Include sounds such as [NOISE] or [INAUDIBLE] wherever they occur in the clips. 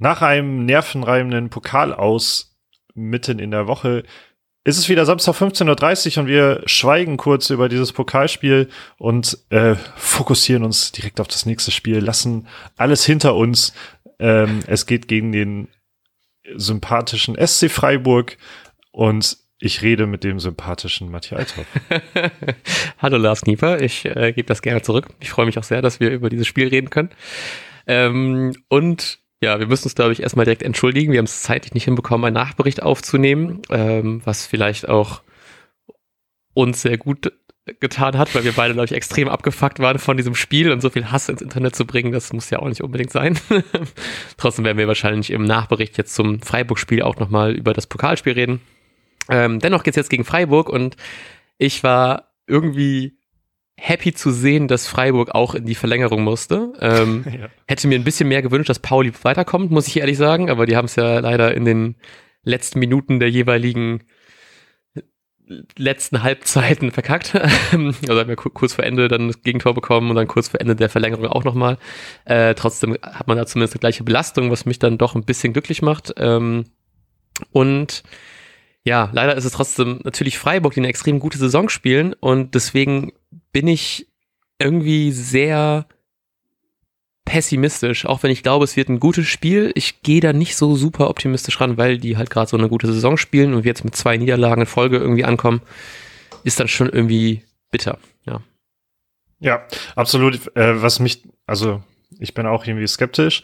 nach einem nervenreibenden Pokal aus mitten in der Woche ist es wieder Samstag 15.30 Uhr und wir schweigen kurz über dieses Pokalspiel und äh, fokussieren uns direkt auf das nächste Spiel, lassen alles hinter uns. Ähm, es geht gegen den sympathischen SC Freiburg und ich rede mit dem sympathischen Matthias Althoff. [LAUGHS] Hallo Lars Knieper, ich äh, gebe das gerne zurück. Ich freue mich auch sehr, dass wir über dieses Spiel reden können. Ähm, und ja, wir müssen uns, glaube ich, erstmal direkt entschuldigen. Wir haben es zeitlich nicht hinbekommen, einen Nachbericht aufzunehmen, ähm, was vielleicht auch uns sehr gut getan hat, weil wir beide, glaube ich, extrem abgefuckt waren von diesem Spiel und so viel Hass ins Internet zu bringen, das muss ja auch nicht unbedingt sein. [LAUGHS] Trotzdem werden wir wahrscheinlich im Nachbericht jetzt zum Freiburg-Spiel auch nochmal über das Pokalspiel reden. Ähm, dennoch geht's jetzt gegen Freiburg und ich war irgendwie happy zu sehen, dass Freiburg auch in die Verlängerung musste. Ähm, [LAUGHS] ja. Hätte mir ein bisschen mehr gewünscht, dass Pauli weiterkommt, muss ich ehrlich sagen, aber die haben es ja leider in den letzten Minuten der jeweiligen letzten Halbzeiten [LAUGHS] verkackt. also haben wir kurz vor Ende dann das Gegentor bekommen und dann kurz vor Ende der Verlängerung auch nochmal. Äh, trotzdem hat man da zumindest eine gleiche Belastung, was mich dann doch ein bisschen glücklich macht. Ähm, und ja, leider ist es trotzdem natürlich Freiburg, die eine extrem gute Saison spielen und deswegen bin ich irgendwie sehr pessimistisch, auch wenn ich glaube, es wird ein gutes Spiel. Ich gehe da nicht so super optimistisch ran, weil die halt gerade so eine gute Saison spielen und wir jetzt mit zwei Niederlagen in Folge irgendwie ankommen, ist dann schon irgendwie bitter, ja. Ja, absolut. Äh, was mich, also ich bin auch irgendwie skeptisch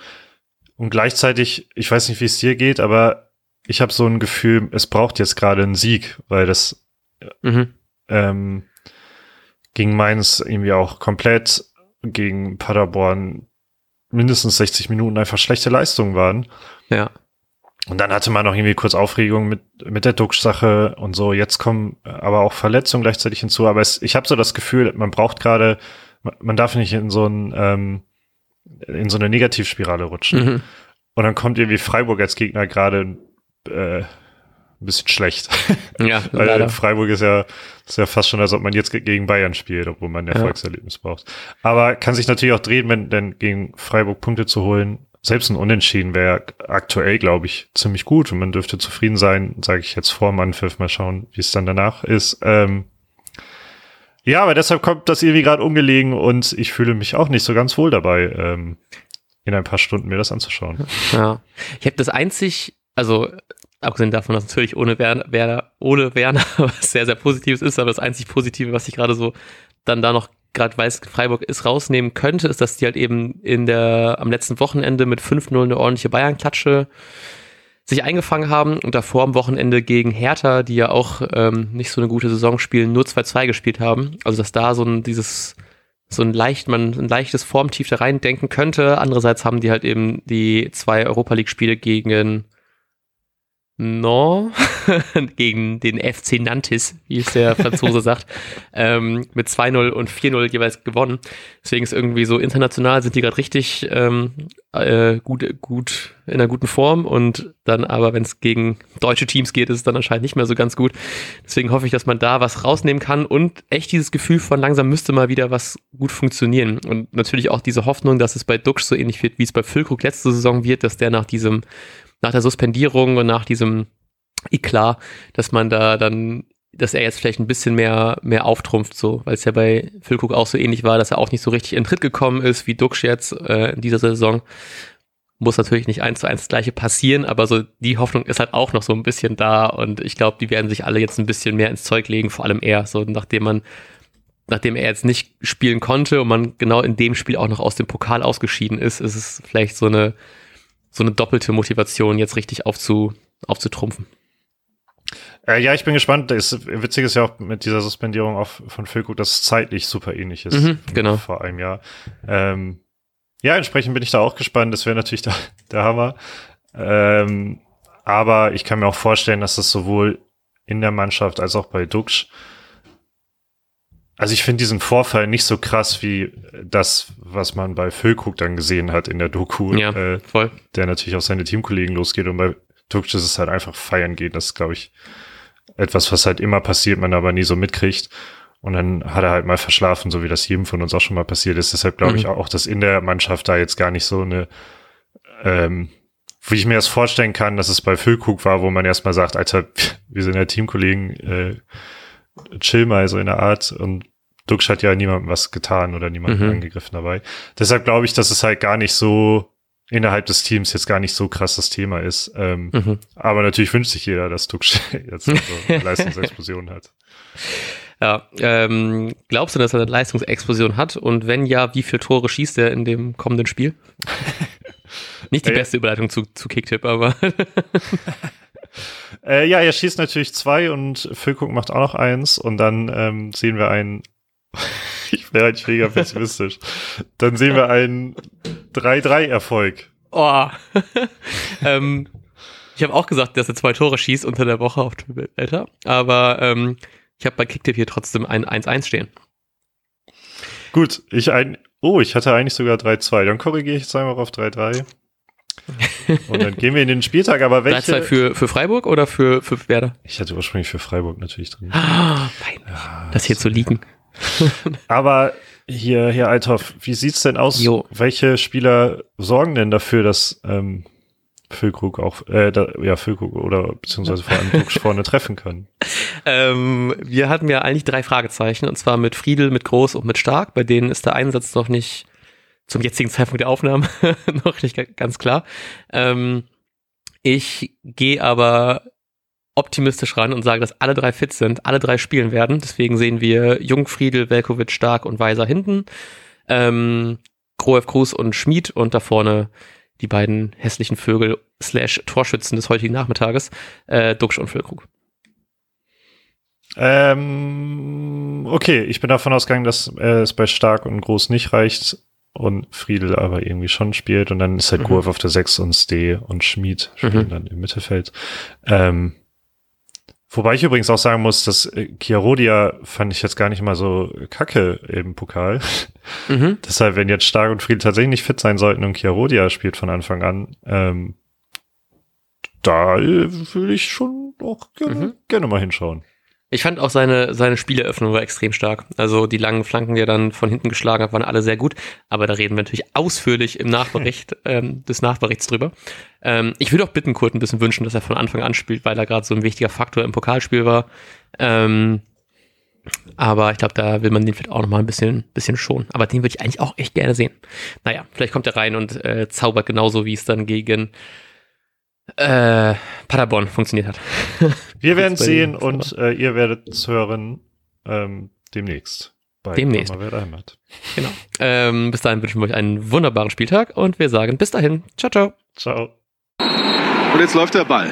und gleichzeitig, ich weiß nicht, wie es dir geht, aber ich habe so ein Gefühl, es braucht jetzt gerade einen Sieg, weil das mhm. ähm, gegen Mainz irgendwie auch komplett gegen Paderborn mindestens 60 Minuten einfach schlechte Leistungen waren. Ja. Und dann hatte man noch irgendwie kurz Aufregung mit, mit der Duxch-Sache und so. Jetzt kommen aber auch Verletzungen gleichzeitig hinzu. Aber es, ich habe so das Gefühl, man braucht gerade, man darf nicht in so ein, ähm, in so eine Negativspirale rutschen. Mhm. Und dann kommt irgendwie Freiburg als Gegner gerade äh, ein bisschen schlecht. [LAUGHS] Ja, Weil leider. Freiburg ist ja, ist ja fast schon, als ob man jetzt gegen Bayern spielt, obwohl man ein Erfolgserlebnis ja. braucht. Aber kann sich natürlich auch drehen, wenn denn gegen Freiburg Punkte zu holen. Selbst ein Unentschieden wäre aktuell, glaube ich, ziemlich gut und man dürfte zufrieden sein, sage ich jetzt vor dem Anpfiff. Mal schauen, wie es dann danach ist. Ähm, ja, aber deshalb kommt das irgendwie gerade ungelegen und ich fühle mich auch nicht so ganz wohl dabei, ähm, in ein paar Stunden mir das anzuschauen. Ja, ich habe das einzig, also abgesehen davon, dass natürlich ohne Werner, Werner, ohne Werner [LAUGHS] was sehr, sehr Positives ist, aber das einzig Positive, was ich gerade so dann da noch gerade weiß, Freiburg ist rausnehmen könnte, ist, dass die halt eben in der, am letzten Wochenende mit 5-0 eine ordentliche Bayern-Klatsche sich eingefangen haben und davor am Wochenende gegen Hertha, die ja auch ähm, nicht so eine gute Saison spielen, nur 2-2 gespielt haben. Also dass da so ein dieses so ein leicht, man ein leichtes Formtief da rein denken könnte. Andererseits haben die halt eben die zwei Europa League Spiele gegen No [LAUGHS] [LAUGHS] gegen den FC Nantes, wie es der Franzose sagt, [LAUGHS] ähm, mit 2-0 und 4-0 jeweils gewonnen. Deswegen ist irgendwie so international sind die gerade richtig ähm, äh, gut, gut in einer guten Form und dann aber, wenn es gegen deutsche Teams geht, ist es dann anscheinend nicht mehr so ganz gut. Deswegen hoffe ich, dass man da was rausnehmen kann und echt dieses Gefühl von langsam müsste mal wieder was gut funktionieren. Und natürlich auch diese Hoffnung, dass es bei Dux so ähnlich wird, wie es bei Füllkrug letzte Saison wird, dass der nach diesem nach der Suspendierung und nach diesem Eklat, dass man da dann, dass er jetzt vielleicht ein bisschen mehr, mehr auftrumpft, so, weil es ja bei Füllkrug auch so ähnlich war, dass er auch nicht so richtig in Tritt gekommen ist wie Duxch jetzt äh, in dieser Saison. Muss natürlich nicht eins zu eins das gleiche passieren, aber so die Hoffnung ist halt auch noch so ein bisschen da und ich glaube, die werden sich alle jetzt ein bisschen mehr ins Zeug legen, vor allem er, so nachdem man nachdem er jetzt nicht spielen konnte und man genau in dem Spiel auch noch aus dem Pokal ausgeschieden ist, ist es vielleicht so eine so eine doppelte Motivation, jetzt richtig aufzu, aufzutrumpfen. Äh, ja, ich bin gespannt. Das Witzige ist ja auch mit dieser Suspendierung auch von Füllkrug, dass es zeitlich super ähnlich ist. Mhm, genau. Vor einem Jahr. Ähm, ja, entsprechend bin ich da auch gespannt. Das wäre natürlich [LAUGHS] der, der Hammer. Ähm, aber ich kann mir auch vorstellen, dass das sowohl in der Mannschaft als auch bei Dux also ich finde diesen Vorfall nicht so krass wie das, was man bei Füllkrug dann gesehen hat in der Doku. Ja, äh, voll. Der natürlich auf seine Teamkollegen losgeht und bei Tukic ist es halt einfach feiern geht. Das ist, glaube ich, etwas, was halt immer passiert, man aber nie so mitkriegt. Und dann hat er halt mal verschlafen, so wie das jedem von uns auch schon mal passiert ist. Deshalb glaube mhm. ich auch, dass in der Mannschaft da jetzt gar nicht so eine ähm, wie ich mir das vorstellen kann, dass es bei Füllkrug war, wo man erstmal sagt, Alter, [LAUGHS] wir sind ja Teamkollegen, äh, chill mal so in der Art und Duxch hat ja niemandem was getan oder niemanden mhm. angegriffen dabei. Deshalb glaube ich, dass es halt gar nicht so innerhalb des Teams jetzt gar nicht so krass das Thema ist. Ähm, mhm. Aber natürlich wünscht sich jeder, dass Duxch [LAUGHS] jetzt so eine [LAUGHS] Leistungsexplosion hat. Ja, ähm, glaubst du, dass er eine Leistungsexplosion hat? Und wenn ja, wie viele Tore schießt er in dem kommenden Spiel? [LAUGHS] Nicht die äh, beste Überleitung zu, zu Kicktipp, aber. äh, ja, er schießt natürlich zwei und Füllkrug macht auch noch eins und dann ähm, sehen wir einen. [LAUGHS] ich wäre eigentlich mega pessimistisch. Dann sehen wir einen 3-3-Erfolg. Oh. [LAUGHS] ähm, ich habe auch gesagt, dass er zwei Tore schießt unter der Woche auf Twitter, aber ähm, ich habe bei Kicktip hier trotzdem ein 1-1 stehen. Gut, ich ein. Oh, ich hatte eigentlich sogar 3-2. Dann korrigiere ich jetzt einmal auf 3-3. Und dann gehen wir in den Spieltag, aber welche... 3-2 für, für Freiburg oder für, für Werder? Ich hatte ursprünglich für Freiburg natürlich drin. Ah, peinlich, ja, das hier zu liegen. [LAUGHS] aber hier, hier Althoff, wie sieht's denn aus? Jo. Welche Spieler sorgen denn dafür, dass ähm, Füllkrug auch, äh, da, ja, Füllkrug oder beziehungsweise vor allem Duxch vorne treffen können. [LAUGHS] Ähm, wir hatten ja eigentlich drei Fragezeichen, und zwar mit Friedel, mit Groß und mit Stark. Bei denen ist der Einsatz noch nicht zum jetzigen Zeitpunkt der Aufnahme [LAUGHS] noch nicht ganz klar. Ähm, ich gehe aber optimistisch ran und sage, dass alle drei fit sind, alle drei spielen werden. Deswegen sehen wir Jung, Friedel, Velkovic, Stark und Weiser hinten. Ähm, Kroev, Kruse und Schmid und da vorne die beiden hässlichen Vögel slash Torschützen des heutigen Nachmittages, äh, Duxch und Füllkrug. Ähm, okay, ich bin davon ausgegangen, dass äh, es bei Stark und Groß nicht reicht und Friedel aber irgendwie schon spielt und dann ist halt mhm. Kurve auf der 6 und Ste und Schmid spielen mhm. dann im Mittelfeld. Ähm, Wobei ich übrigens auch sagen muss, dass äh, Chiarodia fand ich jetzt gar nicht mal so kacke im Pokal. [LAUGHS] Mhm. Deshalb, wenn jetzt Stark und Fried tatsächlich nicht fit sein sollten und Chiarodia spielt von Anfang an, ähm, da äh, würde ich schon auch gerne, mhm. gerne mal hinschauen. Ich fand auch seine, seine Spieleröffnung war extrem stark. Also die langen Flanken, die er dann von hinten geschlagen hat, waren alle sehr gut. Aber da reden wir natürlich ausführlich im Nachbericht [LAUGHS] ähm, des Nachberichts drüber. Ähm, ich würde auch bitten, Kurt ein bisschen wünschen, dass er von Anfang an spielt, weil er gerade so ein wichtiger Faktor im Pokalspiel war. Ähm, aber ich glaube, da will man den vielleicht auch noch mal ein bisschen, bisschen schonen. Aber den würde ich eigentlich auch echt gerne sehen. Naja, vielleicht kommt er rein und äh, zaubert genauso, wie es dann gegen äh, Paderborn funktioniert hat. [LAUGHS] Wir werden sehen und äh, ihr werdet es hören ähm, demnächst. Bei demnächst. Genau. Ähm, bis dahin wünschen wir euch einen wunderbaren Spieltag und wir sagen bis dahin. Ciao, ciao. Ciao. Und jetzt läuft der Ball.